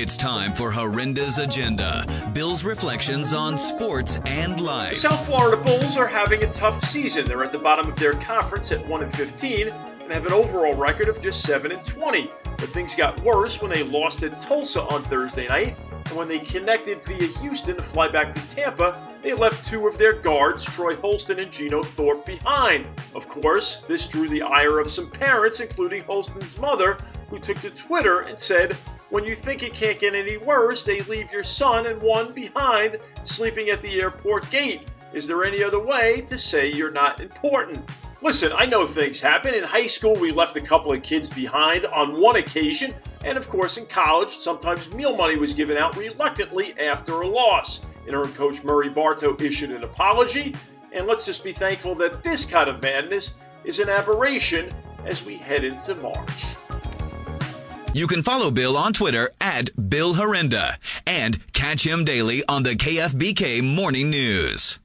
It's time for Horrenda's Agenda, Bill's reflections on sports and life. The. South Florida Bulls are having a tough season. They're at the bottom of their conference at 1 and 15 and have an overall record of just 7 and 20. But things got worse when they lost at Tulsa on Thursday night, and when they connected via Houston to fly back to Tampa, they left two of their guards, Troy Holston and Geno Thorpe, behind. Of course, this drew the ire of some parents, including Holston's mother, who took to Twitter and said, when you think it can't get any worse, they leave your son and one behind sleeping at the airport gate. Is there any other way to say you're not important? Listen, I know things happen. In high school, we left a couple of kids behind on one occasion, and of course, in college, sometimes meal money was given out reluctantly after a loss. Interim coach Murray Bartow issued an apology, and let's just be thankful that this kind of madness is an aberration as we head into March. You can follow Bill on Twitter at Bill and catch him daily on the KFBK Morning News.